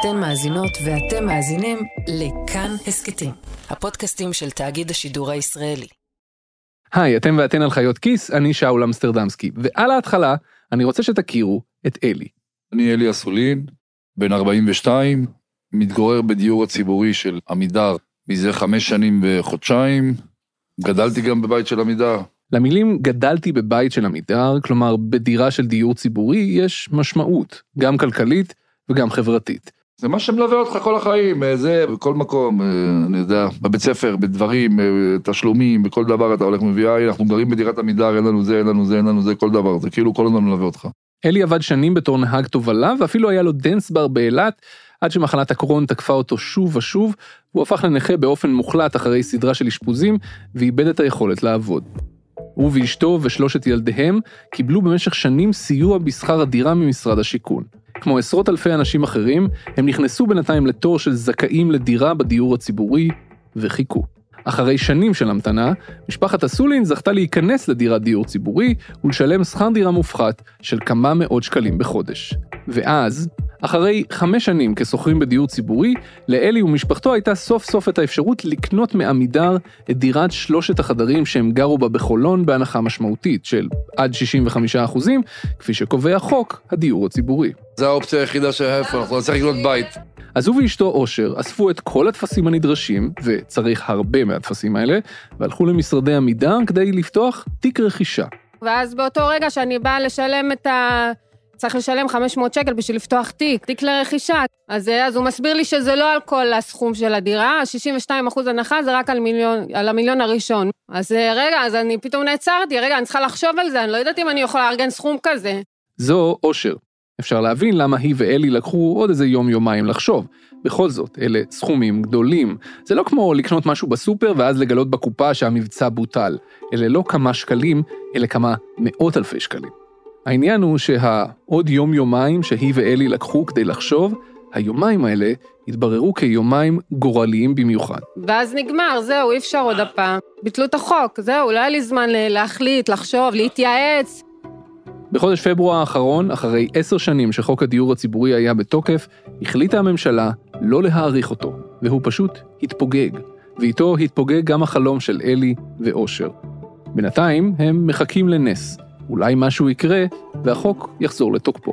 אתן מאזינות ואתם מאזינים לכאן הסכתים, הפודקאסטים של תאגיד השידור הישראלי. היי, אתם ואתן על חיות כיס, אני שאול אמסטרדמסקי, ועל ההתחלה, אני רוצה שתכירו את אלי. אני אלי אסולין, בן 42, מתגורר בדיור הציבורי של עמידר מזה חמש שנים וחודשיים. גדלתי גם בבית של עמידר. למילים גדלתי בבית של עמידר, כלומר בדירה של דיור ציבורי, יש משמעות, גם כלכלית וגם חברתית. זה מה שמלווה אותך כל החיים, אה, זה בכל מקום, אה, אני יודע, בבית ספר, בדברים, אה, תשלומים, בכל דבר אתה הולך מביא, אנחנו גרים בדירת עמידר, אין לנו זה, אין לנו זה, אין לנו זה, כל דבר, זה כאילו כל הזמן מלווה אותך. אלי עבד שנים בתור נהג תובלה, ואפילו היה לו dance bar באילת, עד שמחלת הקרוהן תקפה אותו שוב ושוב, והוא הפך לנכה באופן מוחלט אחרי סדרה של אשפוזים, ואיבד את היכולת לעבוד. הוא ואשתו ושלושת ילדיהם קיבלו במשך שנים סיוע בשכר הדירה ממשרד השיכון. כמו עשרות אלפי אנשים אחרים, הם נכנסו בינתיים לתור של זכאים לדירה בדיור הציבורי, וחיכו. אחרי שנים של המתנה, משפחת אסולין זכתה להיכנס לדירת דיור ציבורי ולשלם שכר דירה מופחת של כמה מאות שקלים בחודש. ואז, אחרי חמש שנים כשוכרים בדיור ציבורי, לאלי ומשפחתו הייתה סוף סוף את האפשרות לקנות מעמידר את דירת שלושת החדרים שהם גרו בה בחולון בהנחה משמעותית של עד 65%, כפי שקובע חוק הדיור הציבורי. זה האופציה היחידה שאיפה, אנחנו נצטרך לקנות בית. אז הוא ואשתו אושר אספו את כל הטפסים הנדרשים, וצריך הרבה מהטפסים האלה, והלכו למשרדי עמידר כדי לפתוח תיק רכישה. ואז באותו רגע שאני באה לשלם את ה... צריך לשלם 500 שקל בשביל לפתוח תיק, תיק לרכישה. אז, אז הוא מסביר לי שזה לא על כל הסכום של הדירה, 62 אחוז הנחה זה רק על, מיליון, על המיליון הראשון. אז רגע, אז אני פתאום נעצרתי, רגע, אני צריכה לחשוב על זה, אני לא יודעת אם אני יכולה לארגן סכום כזה. זו אושר. אפשר להבין למה היא ואלי לקחו עוד איזה יום-יומיים לחשוב. בכל זאת, אלה סכומים גדולים. זה לא כמו לקנות משהו בסופר ואז לגלות בקופה שהמבצע בוטל. אלה לא כמה שקלים, אלה כמה מאות אלפי שקלים. העניין הוא שהעוד יום-יומיים שהיא ואלי לקחו כדי לחשוב, היומיים האלה התבררו כיומיים גורליים במיוחד. ואז נגמר, זהו, אי אפשר עוד הפעם. ביטלו את החוק, זהו, לא היה לי זמן להחליט, לחשוב, להתייעץ. בחודש פברואר האחרון, אחרי עשר שנים שחוק הדיור הציבורי היה בתוקף, החליטה הממשלה לא להאריך אותו, והוא פשוט התפוגג, ואיתו התפוגג גם החלום של אלי ואושר. בינתיים הם מחכים לנס, אולי משהו יקרה והחוק יחזור לתוקפו.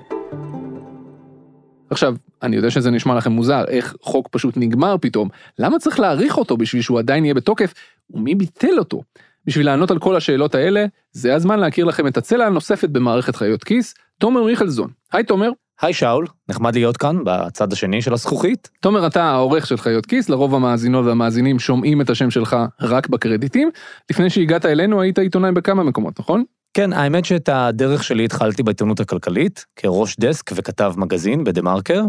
עכשיו, אני יודע שזה נשמע לכם מוזר, איך חוק פשוט נגמר פתאום, למה צריך להאריך אותו בשביל שהוא עדיין יהיה בתוקף, ומי ביטל אותו? בשביל לענות על כל השאלות האלה, זה הזמן להכיר לכם את הצלע הנוספת במערכת חיות כיס, תומר מיכלזון. היי תומר. היי שאול, נחמד להיות כאן, בצד השני של הזכוכית. תומר, אתה העורך של חיות כיס, לרוב המאזינות והמאזינים שומעים את השם שלך רק בקרדיטים. לפני שהגעת אלינו היית עיתונאי בכמה מקומות, נכון? כן, האמת שאת הדרך שלי התחלתי בעיתונות הכלכלית, כראש דסק וכתב מגזין בדה מרקר.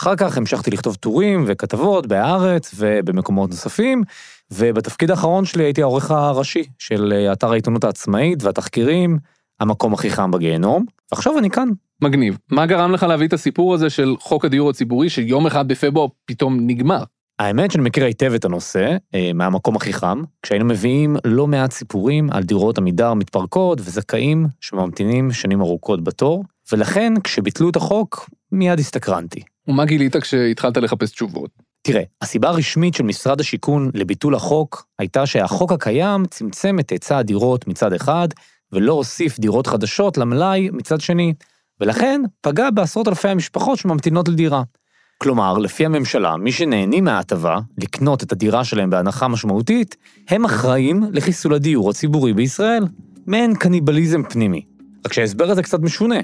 אחר כך המשכתי לכתוב טורים וכתבות בהארץ ובמקומות נוספים, ובתפקיד האחרון שלי הייתי העורך הראשי של אתר העיתונות העצמאית והתחקירים, המקום הכי חם בגיהנום, ועכשיו אני כאן. מגניב. מה גרם לך להביא את הסיפור הזה של חוק הדיור הציבורי שיום אחד בפברואר פתאום נגמר? האמת שאני מכיר היטב את הנושא, אה, מהמקום הכי חם, כשהיינו מביאים לא מעט סיפורים על דירות עמידר מתפרקות וזכאים שממתינים שנים ארוכות בתור, ולכן כשביטלו את החוק, מיד הסתקרנתי. ומה גילית כשהתחלת לחפש תשובות? תראה, הסיבה הרשמית של משרד השיכון לביטול החוק הייתה שהחוק הקיים צמצם את היצע הדירות מצד אחד, ולא הוסיף דירות חדשות למלאי מצד שני, ולכן פגע בעשרות אלפי המשפחות שממתינות לדירה. כלומר, לפי הממשלה, מי שנהנים מההטבה, לקנות את הדירה שלהם בהנחה משמעותית, הם אחראים לחיסול הדיור הציבורי בישראל. מעין קניבליזם פנימי. רק שההסבר הזה קצת משונה,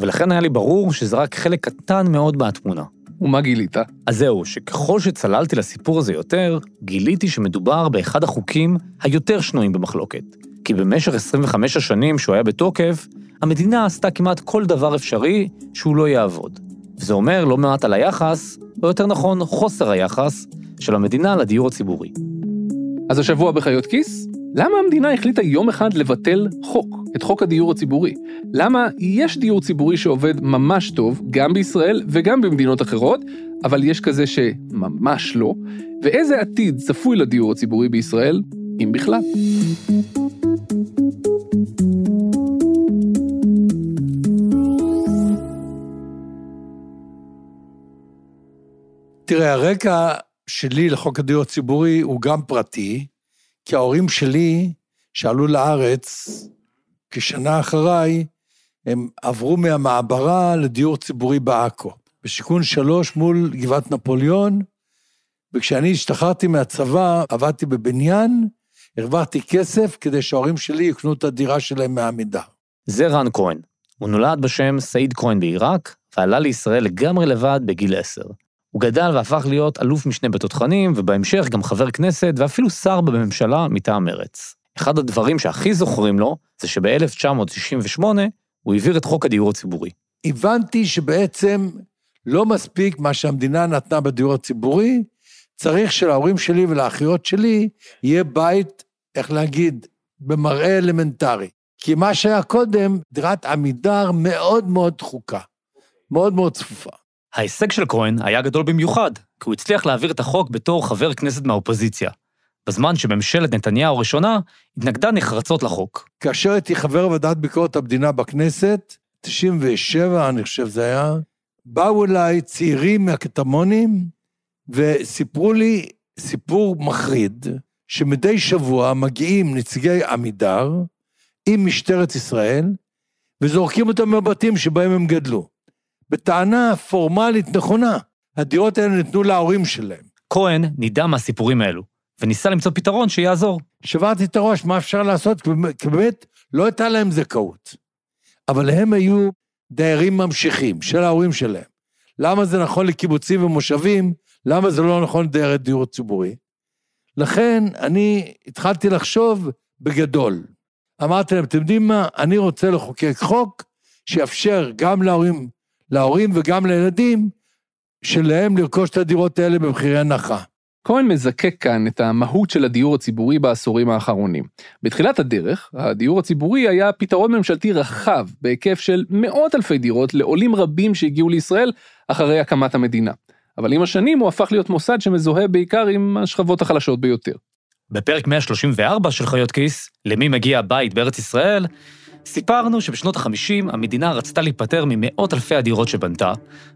ולכן היה לי ברור שזה רק חלק קטן מאוד מהתמונה. ומה גילית? אז זהו, שככל שצללתי לסיפור הזה יותר, גיליתי שמדובר באחד החוקים היותר שנויים במחלוקת. כי במשך 25 השנים שהוא היה בתוקף, המדינה עשתה כמעט כל דבר אפשרי שהוא לא יעבוד. וזה אומר לא מעט על היחס, או יותר נכון, חוסר היחס, של המדינה לדיור הציבורי. אז השבוע בחיות כיס, למה המדינה החליטה יום אחד לבטל חוק, את חוק הדיור הציבורי? למה יש דיור ציבורי שעובד ממש טוב, גם בישראל וגם במדינות אחרות, אבל יש כזה שממש לא? ואיזה עתיד צפוי לדיור הציבורי בישראל, אם בכלל? תראה, הרקע שלי לחוק הדיור הציבורי הוא גם פרטי, כי ההורים שלי, שעלו לארץ כשנה אחריי, הם עברו מהמעברה לדיור ציבורי בעכו, בשיכון שלוש מול גבעת נפוליאון, וכשאני השתחררתי מהצבא, עבדתי בבניין, הרווחתי כסף כדי שההורים שלי יקנו את הדירה שלהם מעמידה. זה רן כהן. הוא נולד בשם סעיד כהן בעיראק, ועלה לישראל לגמרי לבד בגיל עשר. הוא גדל והפך להיות אלוף משנה בתותחנים, ובהמשך גם חבר כנסת ואפילו שר בממשלה מטעם מרץ. אחד הדברים שהכי זוכרים לו, זה שב-1998 הוא העביר את חוק הדיור הציבורי. הבנתי שבעצם לא מספיק מה שהמדינה נתנה בדיור הציבורי, צריך שלהורים שלי ולאחיות שלי יהיה בית, איך להגיד, במראה אלמנטרי. כי מה שהיה קודם, דירת עמידר מאוד מאוד דחוקה, מאוד מאוד צפופה. ההישג של כהן היה גדול במיוחד, כי הוא הצליח להעביר את החוק בתור חבר כנסת מהאופוזיציה. בזמן שממשלת נתניהו הראשונה התנגדה נחרצות לחוק. כאשר הייתי חבר ועדת ביקורת המדינה בכנסת, 97, אני חושב זה היה, באו אליי צעירים מהקטמונים וסיפרו לי סיפור מחריד, שמדי שבוע מגיעים נציגי עמידר עם משטרת ישראל, וזורקים אותם מהבתים שבהם הם גדלו. בטענה פורמלית נכונה, הדירות האלה ניתנו להורים שלהם. כהן נדע מהסיפורים האלו, וניסה למצוא פתרון שיעזור. שברתי את הראש, מה אפשר לעשות? כי באמת לא הייתה להם זכאות. אבל הם היו דיירים ממשיכים של ההורים שלהם. למה זה נכון לקיבוצים ומושבים? למה זה לא נכון לדיירי דיור ציבורי? לכן אני התחלתי לחשוב בגדול. אמרתי להם, אתם יודעים מה? אני רוצה לחוקק חוק שיאפשר גם להורים, להורים וגם לילדים שלהם לרכוש את הדירות האלה במחירי הנחה. כהן מזקק כאן את המהות של הדיור הציבורי בעשורים האחרונים. בתחילת הדרך, הדיור הציבורי היה פתרון ממשלתי רחב, בהיקף של מאות אלפי דירות לעולים רבים שהגיעו לישראל אחרי הקמת המדינה. אבל עם השנים הוא הפך להיות מוסד שמזוהה בעיקר עם השכבות החלשות ביותר. בפרק 134 של חיות כיס, למי מגיע הבית בארץ ישראל, סיפרנו שבשנות ה-50 המדינה רצתה להיפטר ממאות אלפי הדירות שבנתה,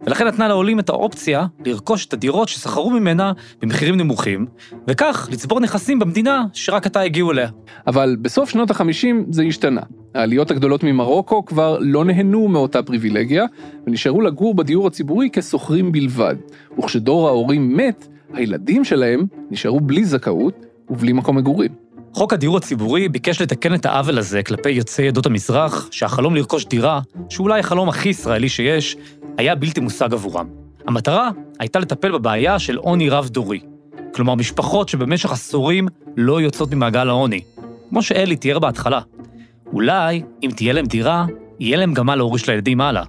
ולכן נתנה לעולים את האופציה לרכוש את הדירות ששכרו ממנה במחירים נמוכים, וכך לצבור נכסים במדינה שרק עתה הגיעו אליה. אבל בסוף שנות ה-50 זה השתנה. העליות הגדולות ממרוקו כבר לא נהנו מאותה פריבילגיה, ונשארו לגור בדיור הציבורי כשוכרים בלבד. וכשדור ההורים מת, הילדים שלהם נשארו בלי זכאות ובלי מקום מגורים. חוק הדיור הציבורי ביקש לתקן את העוול הזה כלפי יוצאי עדות המזרח, שהחלום לרכוש דירה, שהוא אולי החלום הכי ישראלי שיש, היה בלתי מושג עבורם. המטרה הייתה לטפל בבעיה של עוני רב-דורי. כלומר, משפחות שבמשך עשורים לא יוצאות ממעגל העוני. כמו שאלי תיאר בהתחלה. אולי, אם תהיה להם דירה, יהיה להם גם מה להוריש לילדים הלאה.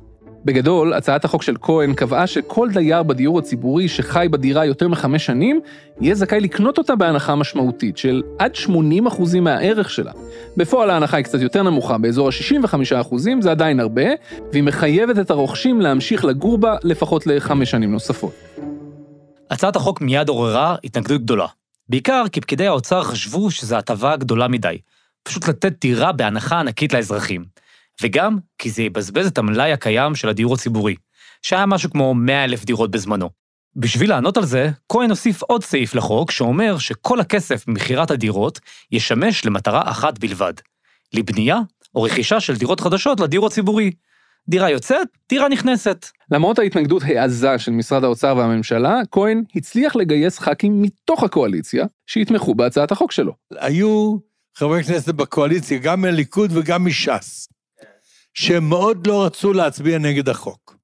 בגדול, הצעת החוק של כהן קבעה שכל דייר בדיור הציבורי שחי בדירה יותר מחמש שנים, יהיה זכאי לקנות אותה בהנחה משמעותית של עד 80% מהערך שלה. בפועל ההנחה היא קצת יותר נמוכה, באזור ה-65%, זה עדיין הרבה, והיא מחייבת את הרוכשים להמשיך לגור בה לפחות לחמש שנים נוספות. הצעת החוק מיד עוררה התנגדות גדולה. בעיקר כי פקידי האוצר חשבו שזו הטבה גדולה מדי. פשוט לתת דירה בהנחה ענקית לאזרחים. וגם כי זה יבזבז את המלאי הקיים של הדיור הציבורי, שהיה משהו כמו 100 אלף דירות בזמנו. בשביל לענות על זה, כהן הוסיף עוד סעיף לחוק שאומר שכל הכסף ממכירת הדירות ישמש למטרה אחת בלבד, לבנייה או רכישה של דירות חדשות לדיור הציבורי. דירה יוצאת, דירה נכנסת. למרות ההתנגדות העזה של משרד האוצר והממשלה, כהן הצליח לגייס ח"כים מתוך הקואליציה שיתמכו בהצעת החוק שלו. היו חברי כנסת בקואליציה, גם מהליכוד וגם מש"ס. שהם מאוד לא רצו להצביע נגד החוק.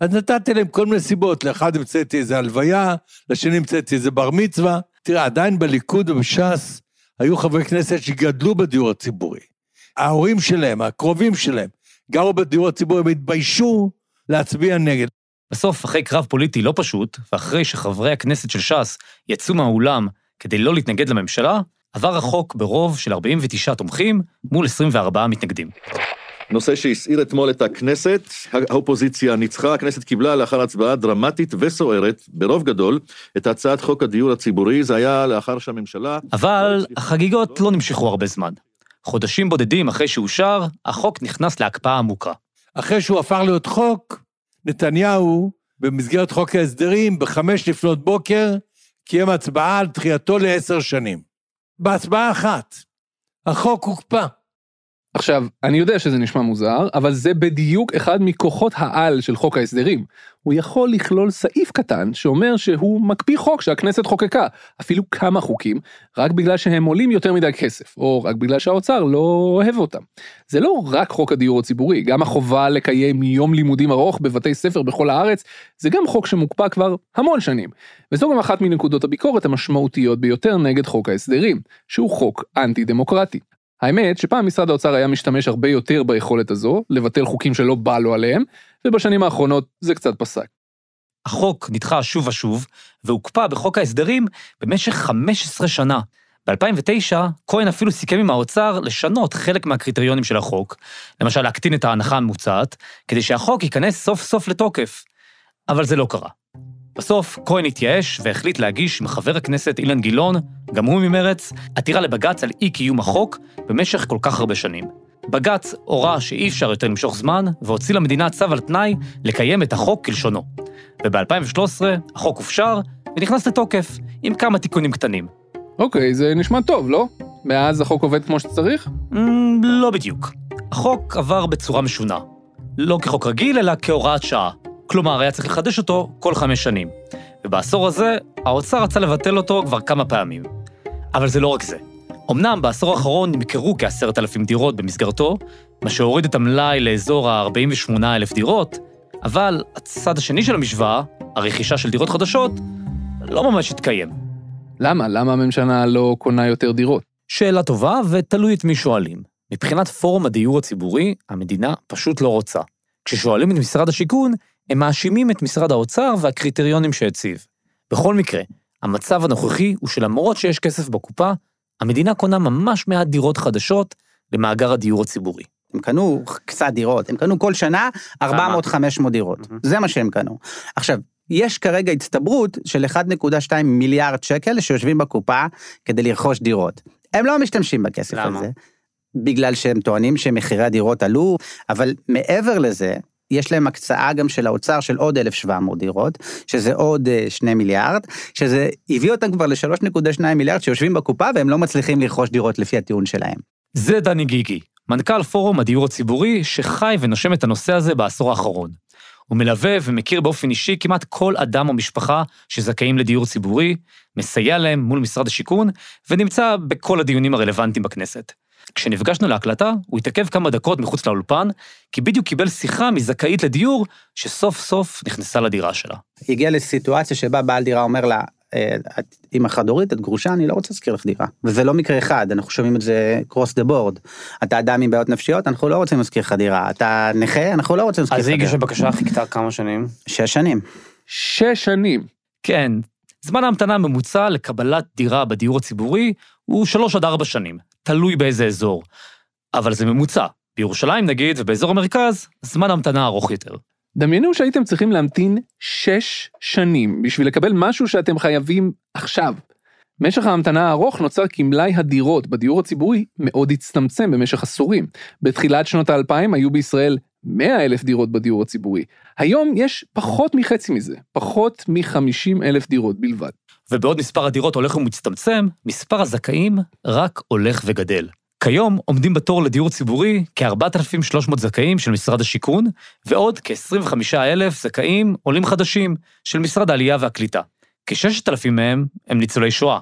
אז נתתי להם כל מיני סיבות, לאחד המצאתי איזה הלוויה, לשני המצאתי איזה בר מצווה. תראה, עדיין בליכוד ובש"ס היו חברי כנסת שגדלו בדיור הציבורי. ההורים שלהם, הקרובים שלהם, גרו בדיור הציבורי, הם התביישו להצביע נגד. בסוף, אחרי קרב פוליטי לא פשוט, ואחרי שחברי הכנסת של ש"ס יצאו מהאולם כדי לא להתנגד לממשלה, עבר החוק ברוב של 49 תומכים מול 24 מתנגדים. נושא שהסעיר אתמול את הכנסת, האופוזיציה ניצחה, הכנסת קיבלה לאחר הצבעה דרמטית וסוערת, ברוב גדול, את הצעת חוק הדיור הציבורי, זה היה לאחר שהממשלה... אבל החגיגות לא נמשכו הרבה זמן. חודשים בודדים אחרי שאושר, החוק נכנס להקפאה עמוקה. אחרי שהוא הפך להיות חוק, נתניהו במסגרת חוק ההסדרים, בחמש לפנות בוקר, קיים הצבעה על דחייתו לעשר שנים. בהצבעה אחת. החוק הוקפא. עכשיו, אני יודע שזה נשמע מוזר, אבל זה בדיוק אחד מכוחות העל של חוק ההסדרים. הוא יכול לכלול סעיף קטן שאומר שהוא מקפיא חוק שהכנסת חוקקה, אפילו כמה חוקים, רק בגלל שהם עולים יותר מדי כסף, או רק בגלל שהאוצר לא אוהב אותם. זה לא רק חוק הדיור הציבורי, גם החובה לקיים יום לימודים ארוך בבתי ספר בכל הארץ, זה גם חוק שמוקפא כבר המון שנים. וזו גם אחת מנקודות הביקורת המשמעותיות ביותר נגד חוק ההסדרים, שהוא חוק אנטי דמוקרטי. האמת שפעם משרד האוצר היה משתמש הרבה יותר ביכולת הזו, לבטל חוקים שלא בא לו עליהם, ובשנים האחרונות זה קצת פסק. החוק נדחה שוב ושוב, והוקפא בחוק ההסדרים במשך 15 שנה. ב-2009, כהן אפילו סיכם עם האוצר לשנות חלק מהקריטריונים של החוק, למשל להקטין את ההנחה הממוצעת, כדי שהחוק ייכנס סוף סוף לתוקף. אבל זה לא קרה. בסוף, כהן התייאש והחליט להגיש עם חבר הכנסת אילן גילאון, גם הוא ממרץ, עתירה לבג"ץ על אי קיום החוק במשך כל כך הרבה שנים. בג"ץ הורה שאי אפשר יותר למשוך זמן, והוציא למדינה צו על תנאי לקיים את החוק כלשונו. וב-2013 החוק הופשר ונכנס לתוקף, עם כמה תיקונים קטנים. אוקיי, זה נשמע טוב, לא? מאז החוק עובד כמו שצריך? Mm, לא בדיוק. החוק עבר בצורה משונה. לא כחוק רגיל, אלא כהוראת שעה. כלומר, היה צריך לחדש אותו כל חמש שנים. ובעשור הזה, האוצר רצה לבטל אותו כבר כמה פעמים. אבל זה לא רק זה. אמנם בעשור האחרון נמכרו כעשרת אלפים דירות במסגרתו, מה שהוריד את המלאי לאזור ה-48 אלף דירות, אבל הצד השני של המשוואה, הרכישה של דירות חדשות, לא ממש התקיים. למה? למה הממשלה לא קונה יותר דירות? שאלה טובה, ותלוי את מי שואלים. מבחינת פורום הדיור הציבורי, המדינה פשוט לא רוצה. כששואלים את משרד השיכון, הם מאשימים את משרד האוצר והקריטריונים שהציב. בכל מקרה, המצב הנוכחי הוא שלמרות שיש כסף בקופה, המדינה קונה ממש מעט דירות חדשות למאגר הדיור הציבורי. הם קנו קצת דירות, הם קנו כל שנה 400-500 דירות, זה מה שהם קנו. עכשיו, יש כרגע הצטברות של 1.2 מיליארד שקל שיושבים בקופה כדי לרכוש דירות. הם לא משתמשים בכסף למה? הזה. בגלל שהם טוענים שמחירי הדירות עלו, אבל מעבר לזה, יש להם הקצאה גם של האוצר של עוד 1,700 דירות, שזה עוד אה, 2 מיליארד, שזה הביא אותם כבר ל-3.2 מיליארד שיושבים בקופה והם לא מצליחים לרכוש דירות לפי הטיעון שלהם. זה דני גיגי, מנכ"ל פורום הדיור הציבורי, שחי ונושם את הנושא הזה בעשור האחרון. הוא מלווה ומכיר באופן אישי כמעט כל אדם או משפחה שזכאים לדיור ציבורי, מסייע להם מול משרד השיכון, ונמצא בכל הדיונים הרלוונטיים בכנסת. כשנפגשנו להקלטה, הוא התעכב כמה דקות מחוץ לאולפן, כי בדיוק קיבל שיחה מזכאית לדיור, שסוף סוף נכנסה לדירה שלה. הגיע לסיטואציה שבה בעל דירה אומר לה, "אה, את אימא חד-הורית, את גרושה, אני לא רוצה להזכיר לך דירה. וזה לא מקרה אחד, אנחנו שומעים את זה cross the board. אתה אדם עם בעיות נפשיות, אנחנו לא רוצים להזכיר לך דירה. אתה נכה, אנחנו לא רוצים להזכיר לך אז היא דירה. הגישה בקשה, חיכתה כמה שנים? שש שנים. שש שנים. כן, זמן ההמתנה הממוצע לקבלת דירה בדיור הציבורי הוא שלוש עד ארבע שנים, תלוי באיזה אזור. אבל זה ממוצע. בירושלים נגיד, ובאזור המרכז, זמן המתנה ארוך יותר. דמיינו שהייתם צריכים להמתין שש שנים בשביל לקבל משהו שאתם חייבים עכשיו. משך ההמתנה הארוך נוצר כי מלאי הדירות בדיור הציבורי מאוד הצטמצם במשך עשורים. בתחילת שנות האלפיים היו בישראל 100 אלף דירות בדיור הציבורי. היום יש פחות מחצי מזה, פחות מ-50 אלף דירות בלבד. ובעוד מספר הדירות הולך ומצטמצם, מספר הזכאים רק הולך וגדל. כיום עומדים בתור לדיור ציבורי כ-4,300 זכאים של משרד השיכון, ועוד כ-25,000 זכאים עולים חדשים של משרד העלייה והקליטה. כ-6,000 מהם הם ניצולי שואה.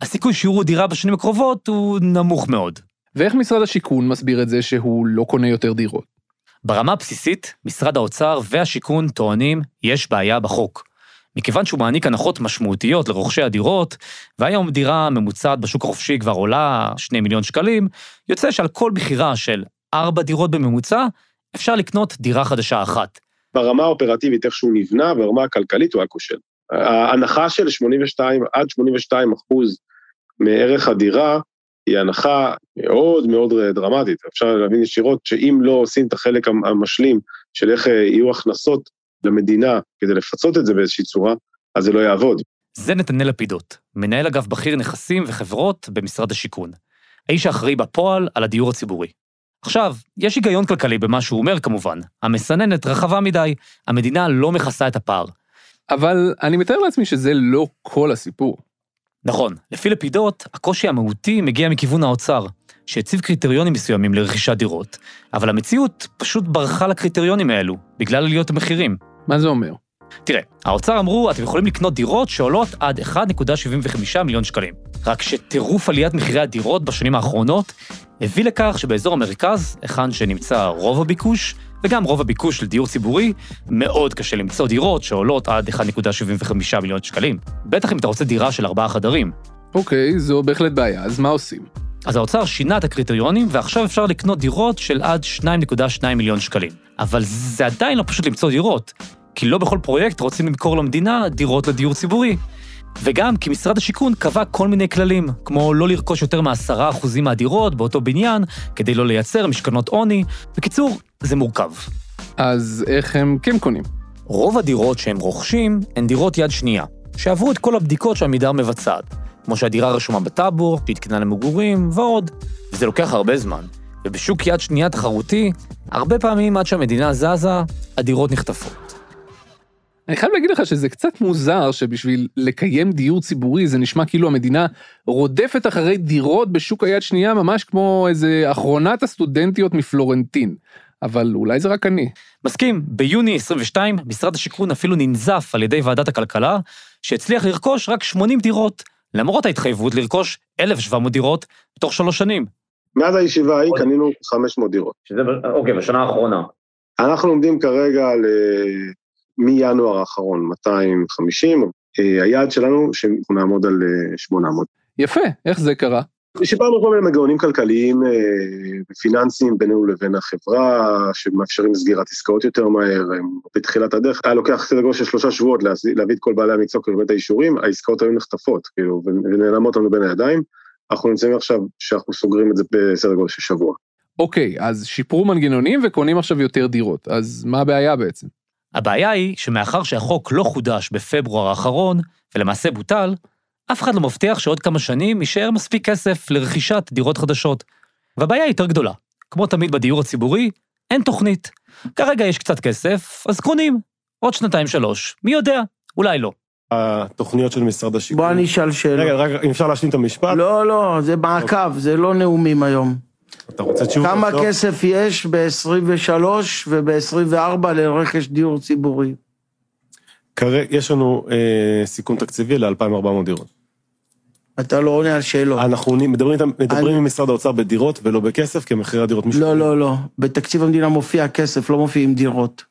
הסיכוי שיראו דירה בשנים הקרובות הוא נמוך מאוד. ואיך משרד השיכון מסביר את זה שהוא לא קונה יותר דירות? ברמה הבסיסית, משרד האוצר והשיכון טוענים יש בעיה בחוק. מכיוון שהוא מעניק הנחות משמעותיות לרוכשי הדירות, והיום דירה ממוצעת בשוק החופשי כבר עולה 2 מיליון שקלים, יוצא שעל כל מכירה של 4 דירות בממוצע, אפשר לקנות דירה חדשה אחת. ברמה האופרטיבית, איך שהוא נבנה, ברמה הכלכלית הוא היה כושל. ההנחה של 82, עד 82 אחוז מערך הדירה, היא הנחה מאוד מאוד דרמטית. אפשר להבין ישירות שאם לא עושים את החלק המשלים של איך יהיו הכנסות למדינה כדי לפצות את זה באיזושהי צורה, אז זה לא יעבוד. זה נתנאל לפידות, מנהל אגף בכיר נכסים וחברות במשרד השיכון. האיש האחראי בפועל על הדיור הציבורי. עכשיו, יש היגיון כלכלי במה שהוא אומר כמובן. המסננת רחבה מדי, המדינה לא מכסה את הפער. אבל אני מתאר לעצמי שזה לא כל הסיפור. נכון, לפי לפידות, הקושי המהותי מגיע מכיוון האוצר, שהציב קריטריונים מסוימים לרכישת דירות, אבל המציאות פשוט ברחה לקריטריונים האלו, בגלל עליות המחירים. מה זה אומר? תראה, האוצר אמרו, אתם יכולים לקנות דירות שעולות עד 1.75 מיליון שקלים. רק שטירוף עליית מחירי הדירות בשנים האחרונות הביא לכך שבאזור המרכז, היכן שנמצא רוב הביקוש, וגם רוב הביקוש לדיור ציבורי, מאוד קשה למצוא דירות שעולות עד 1.75 מיליון שקלים. בטח אם אתה רוצה דירה של ארבעה חדרים. אוקיי, זו בהחלט בעיה, אז מה עושים? אז האוצר שינה את הקריטריונים, ועכשיו אפשר לקנות דירות של עד 2.2 מיליון שקלים. אבל זה עדיין לא פשוט למצוא דירות, כי לא בכל פרויקט רוצים למכור למדינה דירות לדיור ציבורי. וגם כי משרד השיכון קבע כל מיני כללים, כמו לא לרכוש יותר מ-10% מהדירות באותו בניין, כדי לא לייצר משכנות עוני. בקיצור, זה מורכב. אז איך הם כן קונים? רוב הדירות שהם רוכשים הן דירות יד שנייה, שעברו את כל הבדיקות שעמידר מבצעת, כמו שהדירה רשומה בטאבו, שהתקנה למגורים ועוד. וזה לוקח הרבה זמן. ובשוק יד שנייה תחרותי, הרבה פעמים עד שהמדינה זזה, הדירות נחטפות. אני חייב להגיד לך שזה קצת מוזר שבשביל לקיים דיור ציבורי זה נשמע כאילו המדינה רודפת אחרי דירות בשוק היד שנייה ממש כמו איזה אחרונת הסטודנטיות מפלורנטין. אבל אולי זה רק אני. מסכים, ביוני 22 משרד השיכון אפילו ננזף על ידי ועדת הכלכלה, שהצליח לרכוש רק 80 דירות, למרות ההתחייבות לרכוש 1,700 דירות בתוך שלוש שנים. מאז הישיבה ההיא קנינו 500 דירות. שזה, אוקיי, בשנה האחרונה. אנחנו עומדים כרגע ל... מינואר האחרון, 250, אה, היעד שלנו שאנחנו נעמוד על אה, 800. יפה, איך זה קרה? שיפרנו כל מיני מגאונים כלכליים ופיננסיים אה, בינינו לבין החברה, שמאפשרים סגירת עסקאות יותר מהר. בתחילת הדרך היה לוקח סדר גודל של שלושה שבועות להביא את כל בעלי המקצוע כבאמת האישורים, העסקאות היו נחטפות, כאילו, ונעלמות לנו בין הידיים. אנחנו נמצאים עכשיו שאנחנו סוגרים את זה בסדר גודל של שבוע. אוקיי, אז שיפרו מנגנונים וקונים עכשיו יותר דירות, אז מה הבעיה בעצם? הבעיה היא שמאחר שהחוק לא חודש בפברואר האחרון, ולמעשה בוטל, אף אחד לא מבטיח שעוד כמה שנים יישאר מספיק כסף לרכישת דירות חדשות. והבעיה יותר גדולה. כמו תמיד בדיור הציבורי, אין תוכנית. כרגע יש קצת כסף, אז קונים. עוד שנתיים-שלוש, מי יודע, אולי לא. התוכניות של משרד השיכון. בוא אני אשאל שאלה. רגע, רגע, אם אפשר להשלים את המשפט? לא, לא, זה מעקב, זה לא נאומים היום. אתה רוצה תשובה? כמה טוב? כסף יש ב-23 וב-24 לרכש דיור ציבורי? כרגע יש לנו אה, סיכום תקציבי ל-2,400 דירות. אתה לא עונה על שאלות. אנחנו מדברים איתם- מדברים אני- עם משרד האוצר בדירות ולא בכסף, כי מחירי הדירות משתנים. לא, לא, לא. בתקציב המדינה מופיע כסף, לא מופיעים דירות.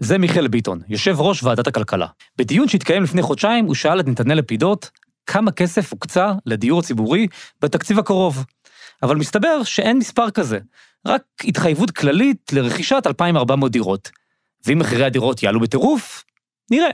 זה מיכאל ביטון, יושב ראש ועדת הכלכלה. בדיון שהתקיים לפני חודשיים, הוא שאל את נתנאל לפידות כמה כסף הוקצה לדיור הציבורי בתקציב הקרוב. אבל מסתבר שאין מספר כזה, רק התחייבות כללית לרכישת 2,400 דירות. ואם מחירי הדירות יעלו בטירוף, נראה.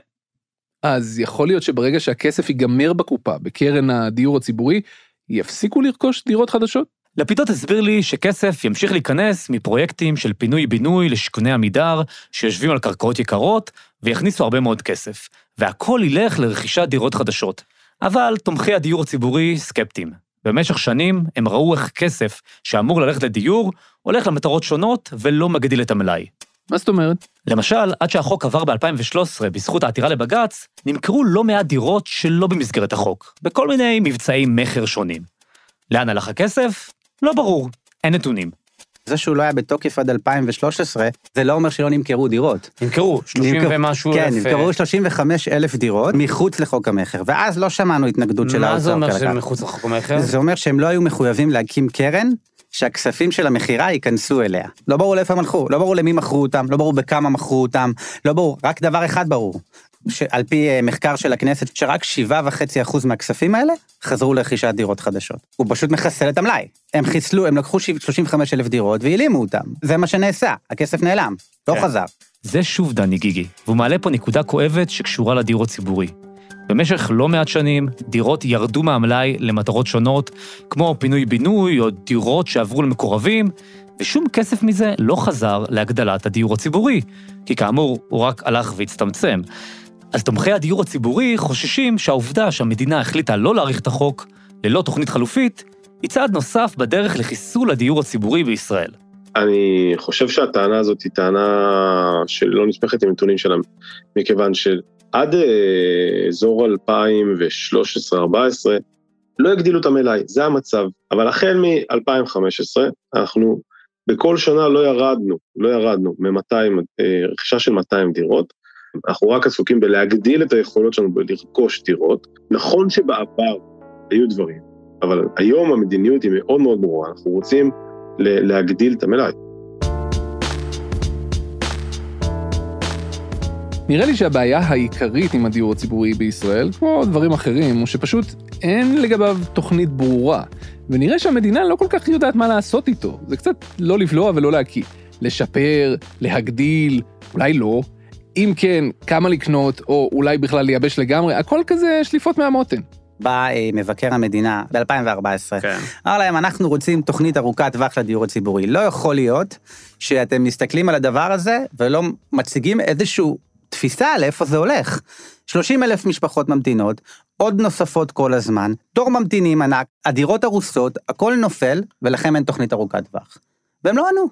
אז יכול להיות שברגע שהכסף ייגמר בקופה, בקרן הדיור הציבורי, יפסיקו לרכוש דירות חדשות? לפידות הסביר לי שכסף ימשיך להיכנס מפרויקטים של פינוי-בינוי לשיכוני עמידר, שיושבים על קרקעות יקרות, ויכניסו הרבה מאוד כסף. והכל ילך לרכישת דירות חדשות. אבל תומכי הדיור הציבורי סקפטיים. במשך שנים הם ראו איך כסף שאמור ללכת לדיור, הולך למטרות שונות ולא מגדיל את המלאי. מה זאת אומרת? למשל, עד שהחוק עבר ב-2013 בזכות העתירה לבג"ץ, נמכרו לא מעט דירות שלא במסגרת החוק, בכל מיני מבצעי מכר שונים. לאן הלך הכסף? לא ברור, אין נתונים. זה שהוא לא היה בתוקף עד 2013, זה לא אומר שלא נמכרו דירות. נמכרו 30 נמכר- ומשהו כן, אלף... נמכרו 35 אלף דירות מחוץ לחוק המכר, ואז לא שמענו התנגדות של האוצר. מה זה אומר. שהם מחוץ לחוק המכר? זה אומר שהם לא היו מחויבים להקים קרן שהכספים של המכירה ייכנסו אליה. לא ברור לאיפה הם הלכו, לא ברור למי מכרו אותם, לא ברור בכמה מכרו אותם, לא ברור, רק דבר אחד ברור, שעל פי אה, מחקר של הכנסת, שרק 7.5% מהכספים האלה חזרו לרכישת דירות חדשות. הוא פשוט מחסל את המלאי. הם חיסלו, הם לקחו 35 אלף דירות והעלימו אותם. זה מה שנעשה, הכסף נעלם, לא כן. חזר. זה שוב דני גיגי, והוא מעלה פה נקודה כואבת שקשורה לדיור הציבורי. במשך לא מעט שנים, דירות ירדו מהמלאי למטרות שונות, כמו פינוי-בינוי או דירות שעברו למקורבים, ושום כסף מזה לא חזר להגדלת הדיור הציבורי, כי כאמור, הוא רק הלך והצטמצם. אז תומכי הדיור הציבורי חוששים שהעובדה שהמדינה החליטה לא להאריך את החוק, ללא תוכנית חלופית, היא צעד נוסף בדרך לחיסול הדיור הציבורי בישראל. אני חושב שהטענה הזאת היא טענה שלא נסמכת עם נתונים שלהם, מכיוון שעד אה, אזור 2013-2014 לא הגדילו את המלאי, זה המצב. אבל החל מ-2015, אנחנו בכל שנה לא ירדנו, לא ירדנו מ-200, אה, רכישה של 200 דירות. אנחנו רק עסוקים בלהגדיל את היכולות שלנו בלרכוש דירות. נכון שבעבר היו דברים, אבל היום המדיניות היא מאוד מאוד ברורה, אנחנו רוצים להגדיל את המלאי. נראה לי שהבעיה העיקרית עם הדיור הציבורי בישראל, כמו דברים אחרים, הוא שפשוט אין לגביו תוכנית ברורה. ונראה שהמדינה לא כל כך יודעת מה לעשות איתו. זה קצת לא לבלוע ולא להקיא. לשפר, להגדיל, אולי לא. אם כן, כמה לקנות, או אולי בכלל לייבש לגמרי, הכל כזה שליפות מהמותן. בא אה, מבקר המדינה ב-2014, כן. אמר להם, אנחנו רוצים תוכנית ארוכת טווח לדיור הציבורי. לא יכול להיות שאתם מסתכלים על הדבר הזה ולא מציגים איזושהי תפיסה לאיפה זה הולך. 30 אלף משפחות ממתינות, עוד נוספות כל הזמן, תור ממתינים ענק, הדירות הרוסות, הכל נופל, ולכם אין תוכנית ארוכת טווח. והם לא ענו.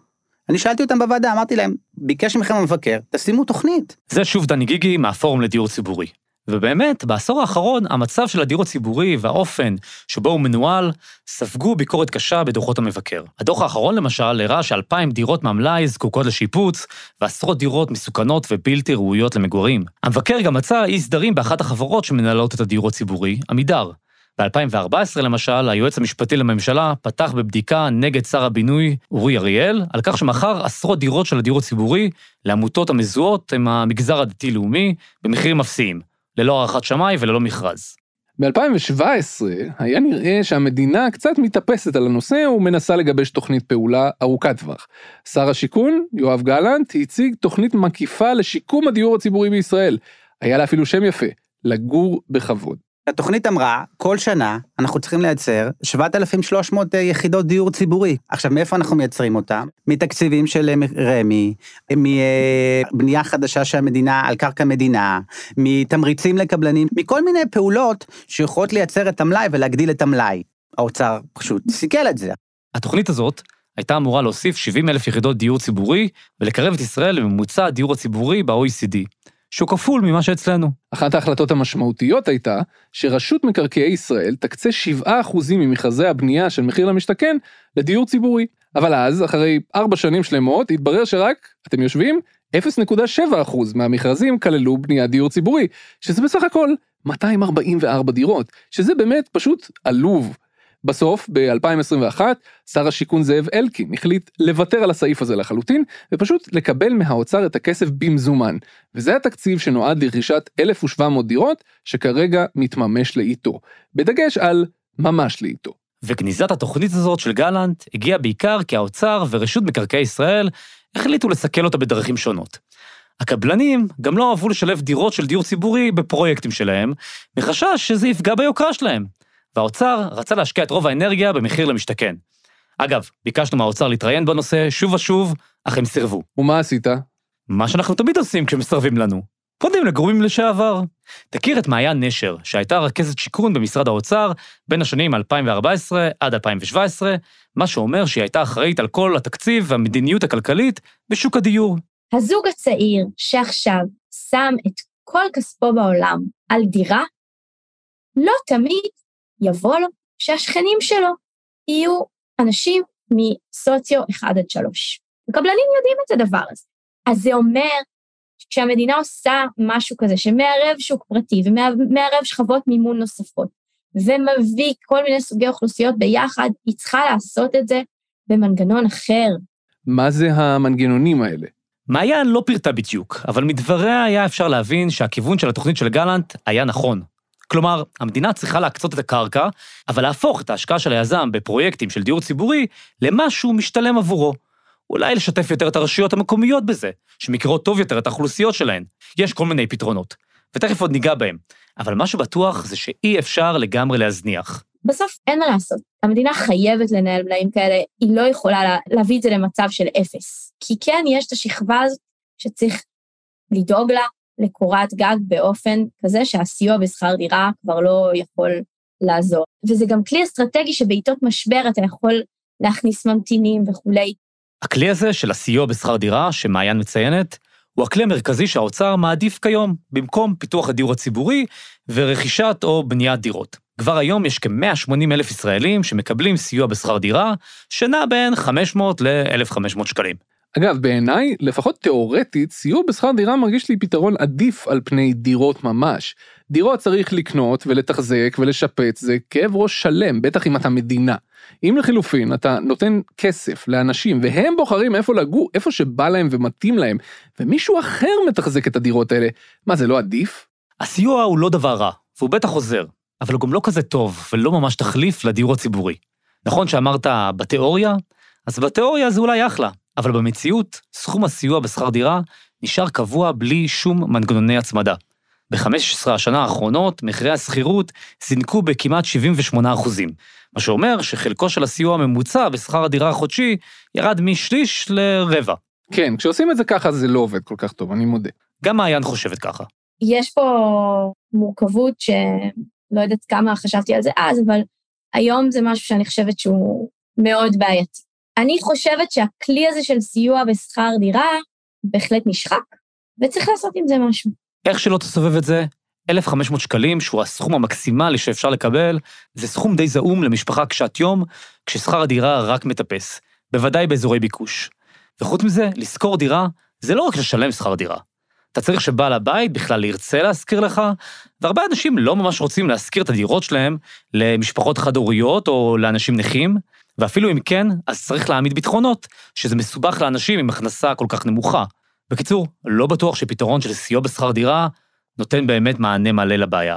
אני שאלתי אותם בוועדה, אמרתי להם, ביקש מכם המבקר, תשימו תוכנית. זה שוב דני גיגי מהפורום לדיור ציבורי. ובאמת, בעשור האחרון, המצב של הדיור הציבורי והאופן שבו הוא מנוהל, ספגו ביקורת קשה בדוחות המבקר. הדוח האחרון למשל הראה שאלפיים דירות מהמלאי זקוקות לשיפוץ, ועשרות דירות מסוכנות ובלתי ראויות למגורים. המבקר גם מצא אי סדרים באחת החברות שמנהלות את הדיור הציבורי, עמידר. ב-2014 למשל, היועץ המשפטי לממשלה פתח בבדיקה נגד שר הבינוי אורי אריאל, על כך שמכר עשרות דירות של הדיור הציבורי לעמותות המזוהות עם המגזר הדתי-לאומי במחירים אפסיים. ללא הערכת שמאי וללא מכרז. ב-2017 היה נראה שהמדינה קצת מתאפסת על הנושא ומנסה לגבש תוכנית פעולה ארוכת טווח. שר השיכון, יואב גלנט, הציג תוכנית מקיפה לשיקום הדיור הציבורי בישראל. היה לה אפילו שם יפה, לגור בכבוד. התוכנית אמרה, כל שנה אנחנו צריכים לייצר 7,300 אה, יחידות דיור ציבורי. עכשיו, מאיפה אנחנו מייצרים אותם? מתקציבים של אה, רמ"י, מבנייה חדשה של המדינה על קרקע מדינה, מתמריצים לקבלנים, מכל מיני פעולות שיכולות לייצר את המלאי ולהגדיל את המלאי. האוצר פשוט סיכל את זה. התוכנית הזאת הייתה אמורה להוסיף 70 אלף יחידות דיור ציבורי ולקרב את ישראל לממוצע הדיור הציבורי ב-OECD. שהוא כפול ממה שאצלנו. אחת ההחלטות המשמעותיות הייתה שרשות מקרקעי ישראל תקצה 7% ממכרזי הבנייה של מחיר למשתכן לדיור ציבורי. אבל אז, אחרי 4 שנים שלמות, התברר שרק, אתם יושבים, 0.7% מהמכרזים כללו בניית דיור ציבורי, שזה בסך הכל 244 דירות, שזה באמת פשוט עלוב. בסוף, ב-2021, שר השיכון זאב אלקין החליט לוותר על הסעיף הזה לחלוטין, ופשוט לקבל מהאוצר את הכסף במזומן. וזה התקציב שנועד לרכישת 1,700 דירות, שכרגע מתממש לאיתו. בדגש על ממש לאיתו. וגניזת התוכנית הזאת של גלנט הגיעה בעיקר כי האוצר ורשות מקרקעי ישראל החליטו לסכל אותה בדרכים שונות. הקבלנים גם לא אהבו לשלב דירות של דיור ציבורי בפרויקטים שלהם, מחשש שזה יפגע ביוקרה שלהם. והאוצר רצה להשקיע את רוב האנרגיה במחיר למשתכן. אגב, ביקשנו מהאוצר להתראיין בנושא שוב ושוב, אך הם סירבו. ומה עשית? מה שאנחנו תמיד עושים כשמסרבים לנו. פונים לגורמים לשעבר. תכיר את מעיין נשר, שהייתה רכזת שיכון במשרד האוצר בין השנים 2014 עד 2017, מה שאומר שהיא הייתה אחראית על כל התקציב והמדיניות הכלכלית בשוק הדיור. הזוג הצעיר שעכשיו שם את כל כספו בעולם על דירה, לא תמיד יבוא לו שהשכנים שלו יהיו אנשים מסוציו 1 עד 3. הקבלנים יודעים את הדבר הזה. אז זה אומר שכשהמדינה עושה משהו כזה שמערב שוק פרטי ומערב שכבות מימון נוספות, ומביא כל מיני סוגי אוכלוסיות ביחד, היא צריכה לעשות את זה במנגנון אחר. מה זה המנגנונים האלה? מעיין לא פירטה בדיוק, אבל מדבריה היה אפשר להבין שהכיוון של התוכנית של גלנט היה נכון. כלומר, המדינה צריכה להקצות את הקרקע, אבל להפוך את ההשקעה של היזם בפרויקטים של דיור ציבורי למשהו משתלם עבורו. אולי לשתף יותר את הרשויות המקומיות בזה, שמכירות טוב יותר את האוכלוסיות שלהן. יש כל מיני פתרונות, ותכף עוד ניגע בהם. אבל מה שבטוח זה שאי אפשר לגמרי להזניח. בסוף אין מה לעשות. המדינה חייבת לנהל מלאים כאלה, היא לא יכולה לה, להביא את זה למצב של אפס. כי כן, יש את השכבה הזאת שצריך לדאוג לה, לקורת גג באופן כזה שהסיוע בשכר דירה כבר לא יכול לעזור. וזה גם כלי אסטרטגי שבעיתות משבר אתה יכול להכניס ממתינים וכולי. הכלי הזה של הסיוע בשכר דירה, שמעיין מציינת, הוא הכלי המרכזי שהאוצר מעדיף כיום, במקום פיתוח הדיור הציבורי ורכישת או בניית דירות. כבר היום יש כ-180 אלף ישראלים שמקבלים סיוע בשכר דירה, שנע בין 500 ל-1,500 שקלים. אגב, בעיניי, לפחות תיאורטית, סיוע בשכר דירה מרגיש לי פתרון עדיף על פני דירות ממש. דירות צריך לקנות ולתחזק ולשפץ, זה כאב ראש שלם, בטח אם אתה מדינה. אם לחילופין אתה נותן כסף לאנשים והם בוחרים איפה לגור, איפה שבא להם ומתאים להם, ומישהו אחר מתחזק את הדירות האלה, מה זה לא עדיף? הסיוע הוא לא דבר רע, והוא בטח עוזר, אבל הוא גם לא כזה טוב ולא ממש תחליף לדיור הציבורי. נכון שאמרת בתיאוריה? אז בתיאוריה זה אולי אחלה, אבל במציאות, סכום הסיוע בשכר דירה נשאר קבוע בלי שום מנגנוני הצמדה. ב-15 השנה האחרונות, מחירי השכירות זינקו בכמעט 78 אחוזים, מה שאומר שחלקו של הסיוע הממוצע בשכר הדירה החודשי ירד משליש לרבע. כן, כשעושים את זה ככה זה לא עובד כל כך טוב, אני מודה. גם מעיין חושבת ככה. יש פה מורכבות שלא יודעת כמה חשבתי על זה אז, אבל היום זה משהו שאני חושבת שהוא מאוד בעייתי. אני חושבת שהכלי הזה של סיוע בשכר דירה בהחלט נשחק, וצריך לעשות עם זה משהו. איך שלא תסובב את זה, 1,500 שקלים, שהוא הסכום המקסימלי שאפשר לקבל, זה סכום די זעום למשפחה קשת יום, כששכר הדירה רק מטפס, בוודאי באזורי ביקוש. וחוץ מזה, לשכור דירה זה לא רק לשלם שכר דירה. אתה צריך שבעל הבית בכלל ירצה להשכיר לך, והרבה אנשים לא ממש רוצים להשכיר את הדירות שלהם למשפחות חד-הוריות או לאנשים נכים, ואפילו אם כן, אז צריך להעמיד ביטחונות, שזה מסובך לאנשים עם הכנסה כל כך נמוכה. בקיצור, לא בטוח שפתרון של סיוע בשכר דירה נותן באמת מענה מלא לבעיה.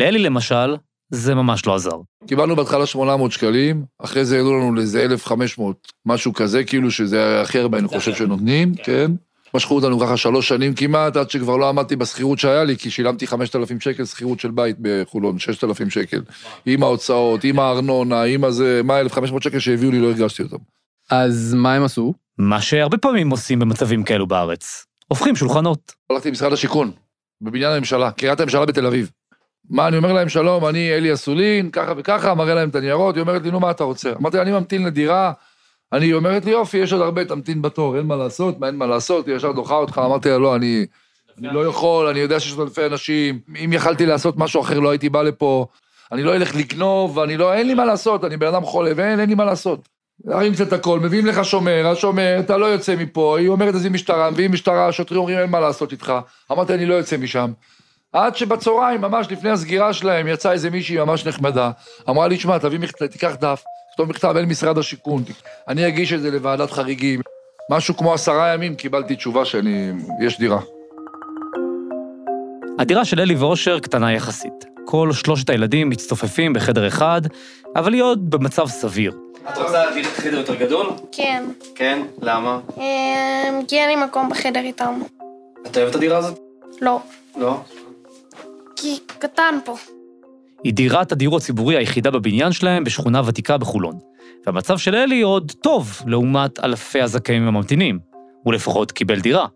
לאלי למשל, זה ממש לא עזר. קיבלנו בהתחלה 800 שקלים, אחרי זה העלו לנו לאיזה 1,500, משהו כזה, כאילו שזה הכי הרבה אני חושב שנותנים, כן? משכו אותנו ככה שלוש שנים כמעט, עד שכבר לא עמדתי בשכירות שהיה לי, כי שילמתי 5,000 שקל שכירות של בית בחולון, 6,000 שקל. עם ההוצאות, עם הארנונה, עם הזה, מה 1,500 שקל שהביאו לי, לא הרגשתי אותם. אז מה הם עשו? מה שהרבה פעמים עושים במצבים כאלו בארץ. הופכים שולחנות. הלכתי למשרד השיכון, בבניין הממשלה, קריית הממשלה בתל אביב. מה, אני אומר להם, שלום, אני אלי אסולין, ככה וככה, מראה להם את הניירות, היא אומרת לי, נו, מה אתה רוצה? אמרתי לה, אני ממתין לדירה, אני אומרת לי, יופי, יש עוד הרבה, תמתין בתור, אין מה לעשות, מה אין מה לעשות, היא ישר דוחה אותך, אמרתי לה, לא, אני, אני לא יכול, אני יודע שיש עוד אלפי אנשים, אם יכלתי לעשות משהו אחר, לא הייתי בא לפה, אני לא אלך לגנוב, אני לא, אין לי מה לעשות, אני בן אדם חולה, ואין, אין לי מה לעשות. להרים קצת הכל, מביאים לך שומר, השומר, אתה לא יוצא מפה, היא אומרת, אז היא משטרה, מביאים משטרה, השוטרים אומרים, אין מה לעשות איתך. אמרתי, אני לא יוצא משם. עד שבצהריים, ממש לפני הסגירה שלהם, יצאה איזה מישהי ממש נחמדה, אמרה לי, שמע, תביא תיקח דף, תכתוב מכתב אל משרד השיכון, אני אגיש את זה לוועדת חריגים. משהו כמו עשרה ימים קיבלתי תשובה שאני, יש דירה. הדירה של אלי ואושר קטנה יחסית. כל שלושת הילדים מצטופפים בחדר אחד, אבל היא עוד במצב סביר. את רוצה דירת חדר יותר גדול? כן. כן? למה? אמ, כי אין לי מקום בחדר איתם. את אוהבת את הדירה הזאת? לא. לא? כי קטן פה. היא דירת הדיור הציבורי היחידה בבניין שלהם בשכונה ותיקה בחולון. והמצב של אלי עוד טוב לעומת אלפי הזכאים הממתינים. הוא לפחות קיבל דירה.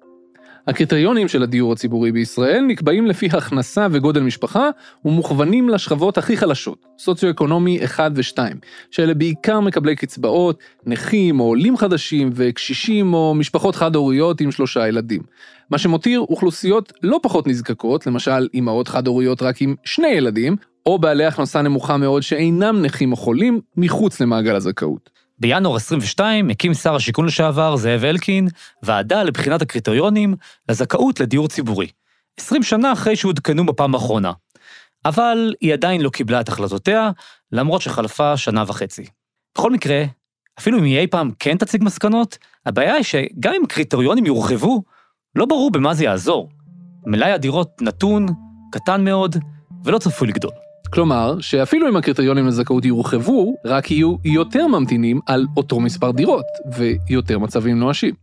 הקריטריונים של הדיור הציבורי בישראל נקבעים לפי הכנסה וגודל משפחה ומוכוונים לשכבות הכי חלשות, סוציו-אקונומי 1 ו-2, שאלה בעיקר מקבלי קצבאות, נכים או עולים חדשים וקשישים או משפחות חד-הוריות עם שלושה ילדים. מה שמותיר אוכלוסיות לא פחות נזקקות, למשל אימהות חד-הוריות רק עם שני ילדים, או בעלי הכנסה נמוכה מאוד שאינם נכים או חולים, מחוץ למעגל הזכאות. בינואר 22 הקים שר השיכון לשעבר, זאב אלקין, ועדה לבחינת הקריטריונים לזכאות לדיור ציבורי. 20 שנה אחרי שהותקנו בפעם האחרונה. אבל היא עדיין לא קיבלה את החלטותיה, למרות שחלפה שנה וחצי. בכל מקרה, אפילו אם היא אי פעם כן תציג מסקנות, הבעיה היא שגם אם קריטריונים יורחבו, לא ברור במה זה יעזור. מלאי הדירות נתון, קטן מאוד, ולא צפוי לגדול. כלומר, שאפילו אם הקריטריונים לזכאות יורחבו, רק יהיו יותר ממתינים על אותו מספר דירות, ויותר מצבים נואשים.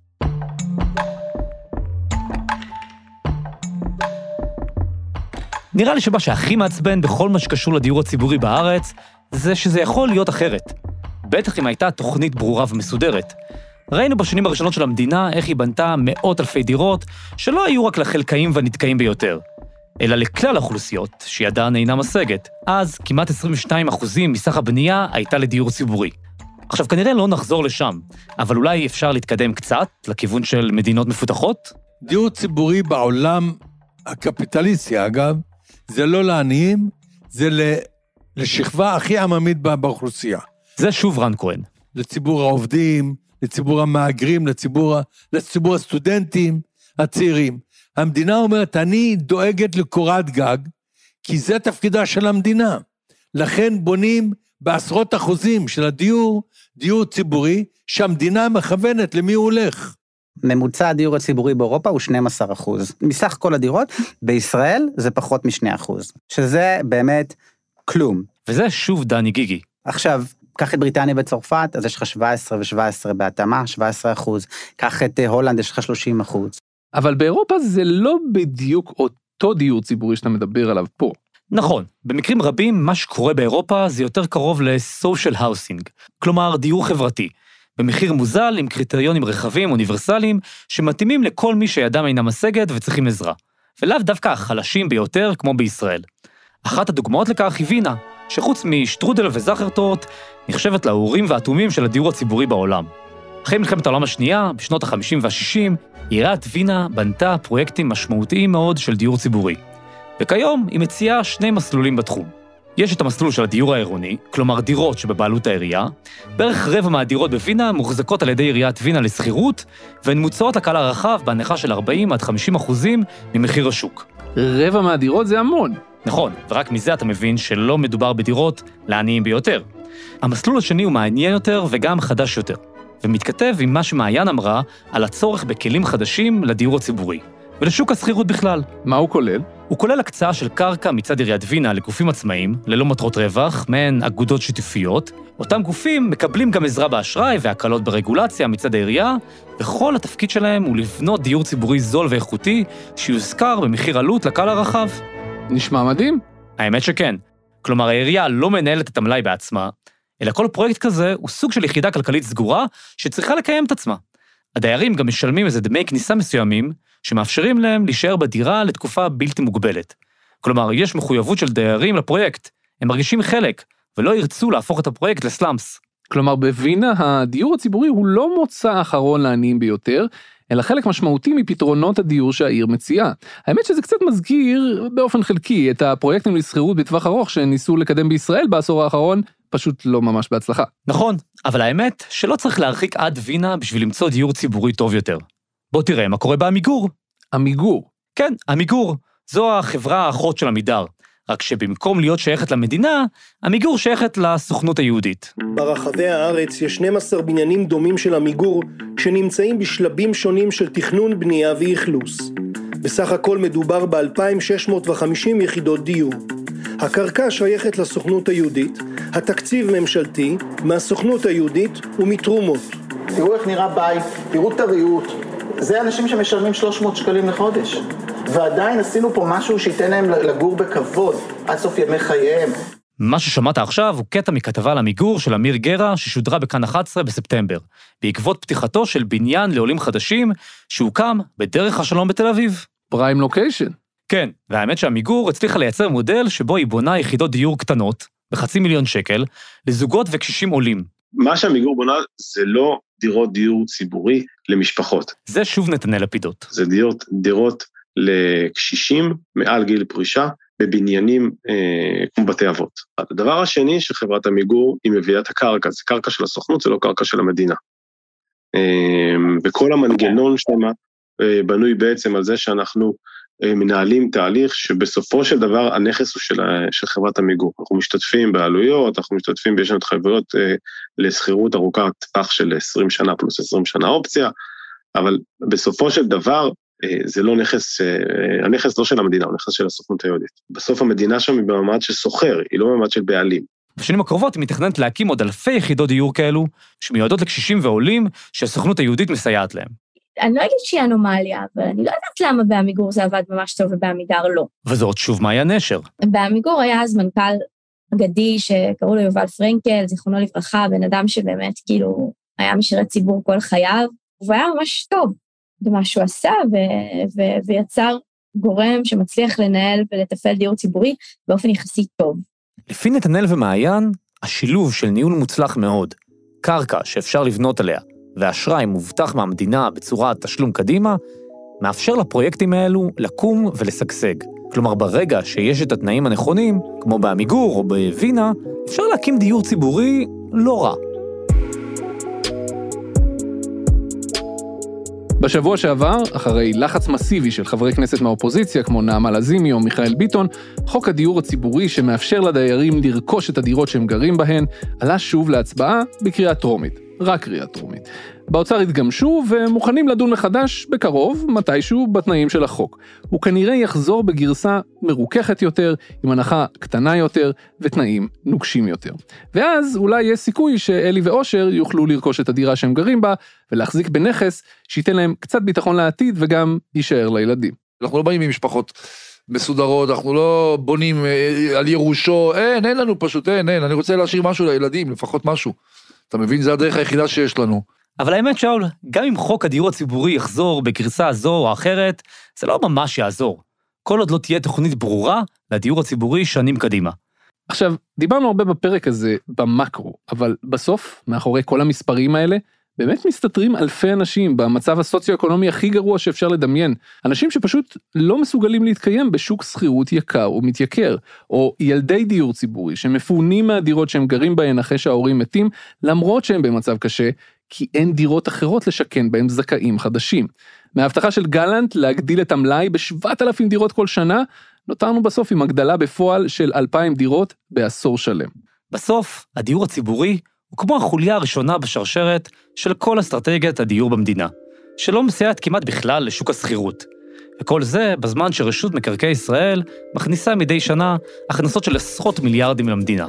נראה לי שמה שהכי מעצבן בכל מה שקשור לדיור הציבורי בארץ, זה שזה יכול להיות אחרת. בטח אם הייתה תוכנית ברורה ומסודרת. ראינו בשנים הראשונות של המדינה איך היא בנתה מאות אלפי דירות, שלא היו רק לחלקאים והנתקעים ביותר. אלא לכלל האוכלוסיות, שידן אינה משגת. אז כמעט 22% מסך הבנייה הייתה לדיור ציבורי. עכשיו, כנראה לא נחזור לשם, אבל אולי אפשר להתקדם קצת לכיוון של מדינות מפותחות? דיור ציבורי בעולם הקפיטליסטי, אגב, זה לא לעניים, זה לשכבה הכי עממית בא- באוכלוסייה. זה שוב רן כהן. לציבור העובדים, לציבור המהגרים, לציבור, לציבור הסטודנטים הצעירים. המדינה אומרת, אני דואגת לקורת גג, כי זה תפקידה של המדינה. לכן בונים בעשרות אחוזים של הדיור, דיור ציבורי, שהמדינה מכוונת למי הוא הולך. ממוצע הדיור הציבורי באירופה הוא 12 אחוז. מסך כל הדירות, בישראל זה פחות מ-2 אחוז, שזה באמת כלום. וזה שוב דני גיגי. עכשיו, קח את בריטניה וצרפת, אז יש לך 17 ו-17 בהתאמה, 17 אחוז. קח את אה, הולנד, יש לך 30 אחוז. אבל באירופה זה לא בדיוק אותו דיור ציבורי שאתה מדבר עליו פה. נכון, במקרים רבים מה שקורה באירופה זה יותר קרוב ל-social housing, כלומר דיור חברתי, במחיר מוזל עם קריטריונים רחבים, אוניברסליים, שמתאימים לכל מי שידם אינה משגת וצריכים עזרה, ולאו דווקא החלשים ביותר כמו בישראל. אחת הדוגמאות לכך היא וינה, שחוץ משטרודל וזכרטורט, נחשבת לאורים והתומים של הדיור הציבורי בעולם. אחרי מלחמת העולם השנייה, בשנות ה-50 וה-60, עיריית וינה בנתה פרויקטים משמעותיים מאוד של דיור ציבורי. וכיום היא מציעה שני מסלולים בתחום. יש את המסלול של הדיור העירוני, כלומר דירות שבבעלות העירייה. בערך רבע מהדירות בווינה מוחזקות על ידי עיריית וינה לשכירות, והן מוצעות לקהל הרחב בהנחה של 40 עד 50 אחוזים ממחיר השוק. רבע מהדירות זה המון. נכון, ורק מזה אתה מבין שלא מדובר בדירות לעניים ביותר. המסלול השני הוא מעניין יותר וגם חדש יותר, ומתכתב עם מה שמעיין אמרה על הצורך בכלים חדשים לדיור הציבורי, ולשוק השכירות בכלל. מה הוא כולל? הוא כולל הקצאה של קרקע מצד עיריית וינה לגופים עצמאיים, ללא מטרות רווח, מעין אגודות שיתופיות. אותם גופים מקבלים גם עזרה באשראי והקלות ברגולציה מצד העירייה, וכל התפקיד שלהם הוא לבנות דיור ציבורי זול ואיכותי, שיושכר במחיר עלות לקהל הרחב. נשמע מדהים. האמת שכן. כלומר, העירייה לא מנהלת את המלאי בעצמה, אלא כל פרויקט כזה הוא סוג של יחידה כלכלית סגורה שצריכה לקיים את עצמה. הדיירים גם משלמים איזה דמי כניסה מסוימים, שמאפשרים להם להישאר בדירה לתקופה בלתי מוגבלת. כלומר, יש מחויבות של דיירים לפרויקט, הם מרגישים חלק, ולא ירצו להפוך את הפרויקט לסלאמס. כלומר, בווינה הדיור הציבורי הוא לא מוצא אחרון לעניים ביותר, אלא חלק משמעותי מפתרונות הדיור שהעיר מציעה. האמת שזה קצת מזכיר באופן חלקי את הפרויקטים לשכירות בטווח ארוך שניסו לקדם בישראל בעשור האחרון, פשוט לא ממש בהצלחה. נכון, אבל האמת שלא צריך להרחיק עד וינה בשביל למצוא דיור ציבורי טוב יותר. בוא תראה מה קורה בעמיגור. עמיגור? כן, עמיגור. זו החברה האחות של עמידר. רק שבמקום להיות שייכת למדינה, עמיגור שייכת לסוכנות היהודית. ברחבי הארץ יש 12 בניינים דומים של עמיגור, שנמצאים בשלבים שונים של תכנון, בנייה ואכלוס. בסך הכל מדובר ב-2,650 יחידות דיור. הקרקע שייכת לסוכנות היהודית, התקציב ממשלתי, מהסוכנות היהודית ומתרומות. תראו איך נראה בית, תראו את הריהוט. זה אנשים שמשלמים 300 שקלים לחודש. ועדיין עשינו פה משהו שייתן להם לגור בכבוד עד סוף ימי חייהם. מה ששמעת עכשיו הוא קטע מכתבה על עמיגור של אמיר גרה ששודרה בכאן 11 בספטמבר, בעקבות פתיחתו של בניין לעולים חדשים שהוקם בדרך השלום בתל אביב. פריים לוקיישן. כן, והאמת שעמיגור הצליחה לייצר מודל שבו היא בונה יחידות דיור קטנות, בחצי מיליון שקל, לזוגות וקשישים עולים. מה שעמיגור בונה זה לא דירות דיור ציבורי למשפחות. זה שוב נתנאל לפידות. זה דירות, דירות לקשישים מעל גיל פרישה בבניינים אה, כמו בתי אבות. הדבר השני שחברת עמיגור היא מביאה את הקרקע, זה קרקע של הסוכנות, זה לא קרקע של המדינה. אה, וכל המנגנון שם אה, בנוי בעצם על זה שאנחנו מנהלים תהליך שבסופו של דבר הנכס הוא של, של חברת עמיגור. אנחנו משתתפים בעלויות, אנחנו משתתפים, ויש לנו התחייבויות אה, לשכירות ארוכת טווח של 20 שנה פלוס 20 שנה אופציה, אבל בסופו של דבר אה, זה לא נכס, אה, הנכס לא של המדינה, הוא נכס של הסוכנות היהודית. בסוף המדינה שם היא במעמד של סוחר, היא לא במעמד של בעלים. בשנים הקרובות היא מתכננת להקים עוד אלפי יחידות דיור כאלו, שמיועדות לקשישים ועולים שהסוכנות היהודית מסייעת להם. אני לא אגיד שהיא אנומליה, אבל אני לא יודעת למה בעמיגור זה עבד ממש טוב ובעמידר לא. וזאת שוב מאיה נשר. בעמיגור היה אז מנכ"ל אגדי שקראו לו יובל פרנקל, זיכרונו לברכה, בן אדם שבאמת כאילו היה משרת ציבור כל חייו, והוא היה ממש טוב במה שהוא עשה, ו- ו- ויצר גורם שמצליח לנהל ולתפעל דיור ציבורי באופן יחסית טוב. לפי נתנאל ומעיין, השילוב של ניהול מוצלח מאוד, קרקע שאפשר לבנות עליה, ואשראי מובטח מהמדינה בצורת תשלום קדימה, מאפשר לפרויקטים האלו לקום ולשגשג. כלומר, ברגע שיש את התנאים הנכונים, כמו בעמיגור או בווינה, אפשר להקים דיור ציבורי לא רע. בשבוע שעבר, אחרי לחץ מסיבי של חברי כנסת מהאופוזיציה כמו נעמה לזימי או מיכאל ביטון, חוק הדיור הציבורי שמאפשר לדיירים לרכוש את הדירות שהם גרים בהן, עלה שוב להצבעה בקריאה טרומית. רק קריאה טרומית. באוצר התגמשו ומוכנים לדון מחדש בקרוב, מתישהו, בתנאים של החוק. הוא כנראה יחזור בגרסה מרוככת יותר, עם הנחה קטנה יותר ותנאים נוקשים יותר. ואז אולי יש סיכוי שאלי ואושר יוכלו לרכוש את הדירה שהם גרים בה, ולהחזיק בנכס שייתן להם קצת ביטחון לעתיד וגם יישאר לילדים. אנחנו לא באים ממשפחות מסודרות, אנחנו לא בונים אה, על ירושו, אין, אין לנו פשוט, אין, אין, אני רוצה להשאיר משהו לילדים, לפחות משהו. אתה מבין, זה הדרך היחידה שיש לנו. אבל האמת, שאול, גם אם חוק הדיור הציבורי יחזור בגרסה זו או אחרת, זה לא ממש יעזור. כל עוד לא תהיה תוכנית ברורה לדיור הציבורי שנים קדימה. עכשיו, דיברנו הרבה בפרק הזה במקרו, אבל בסוף, מאחורי כל המספרים האלה, באמת מסתתרים אלפי אנשים במצב הסוציו-אקונומי הכי גרוע שאפשר לדמיין. אנשים שפשוט לא מסוגלים להתקיים בשוק שכירות יקר ומתייקר, או ילדי דיור ציבורי שמפונים מהדירות שהם גרים בהן אחרי שההורים מתים, למרות שהם במצב קשה, כי אין דירות אחרות לשכן בהם זכאים חדשים. מההבטחה של גלנט להגדיל את המלאי ב-7,000 דירות כל שנה, נותרנו בסוף עם הגדלה בפועל של 2,000 דירות בעשור שלם. בסוף, הדיור הציבורי הוא כמו החוליה הראשונה בשרשרת של כל אסטרטגיית הדיור במדינה, שלא מסייעת כמעט בכלל לשוק השכירות. וכל זה בזמן שרשות מקרקעי ישראל מכניסה מדי שנה הכנסות של עשרות מיליארדים למדינה.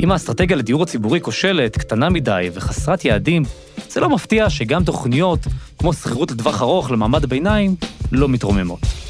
אם האסטרטגיה לדיור הציבורי כושלת, קטנה מדי וחסרת יעדים, זה לא מפתיע שגם תוכניות, כמו שכירות לטווח ארוך למעמד הביניים, לא מתרוממות.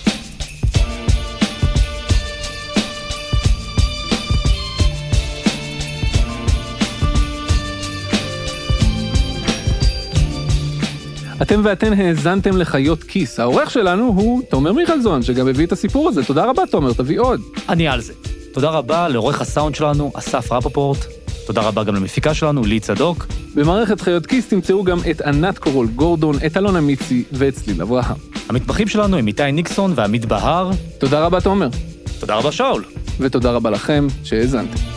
אתם ואתן האזנתם לחיות כיס. העורך שלנו הוא תומר מיכלזון, שגם הביא את הסיפור הזה. תודה רבה, תומר, תביא עוד. אני על זה. תודה רבה לעורך הסאונד שלנו, אסף רפפורט. תודה רבה גם למפיקה שלנו, לי צדוק. במערכת חיות כיס תמצאו גם את ענת קורול גורדון, את אלונה מיצי ואת צליל אברהם. המתמחים שלנו הם איתי ניקסון ועמית בהר. תודה רבה, תומר. תודה רבה, שאול. ותודה רבה לכם שהאזנתם.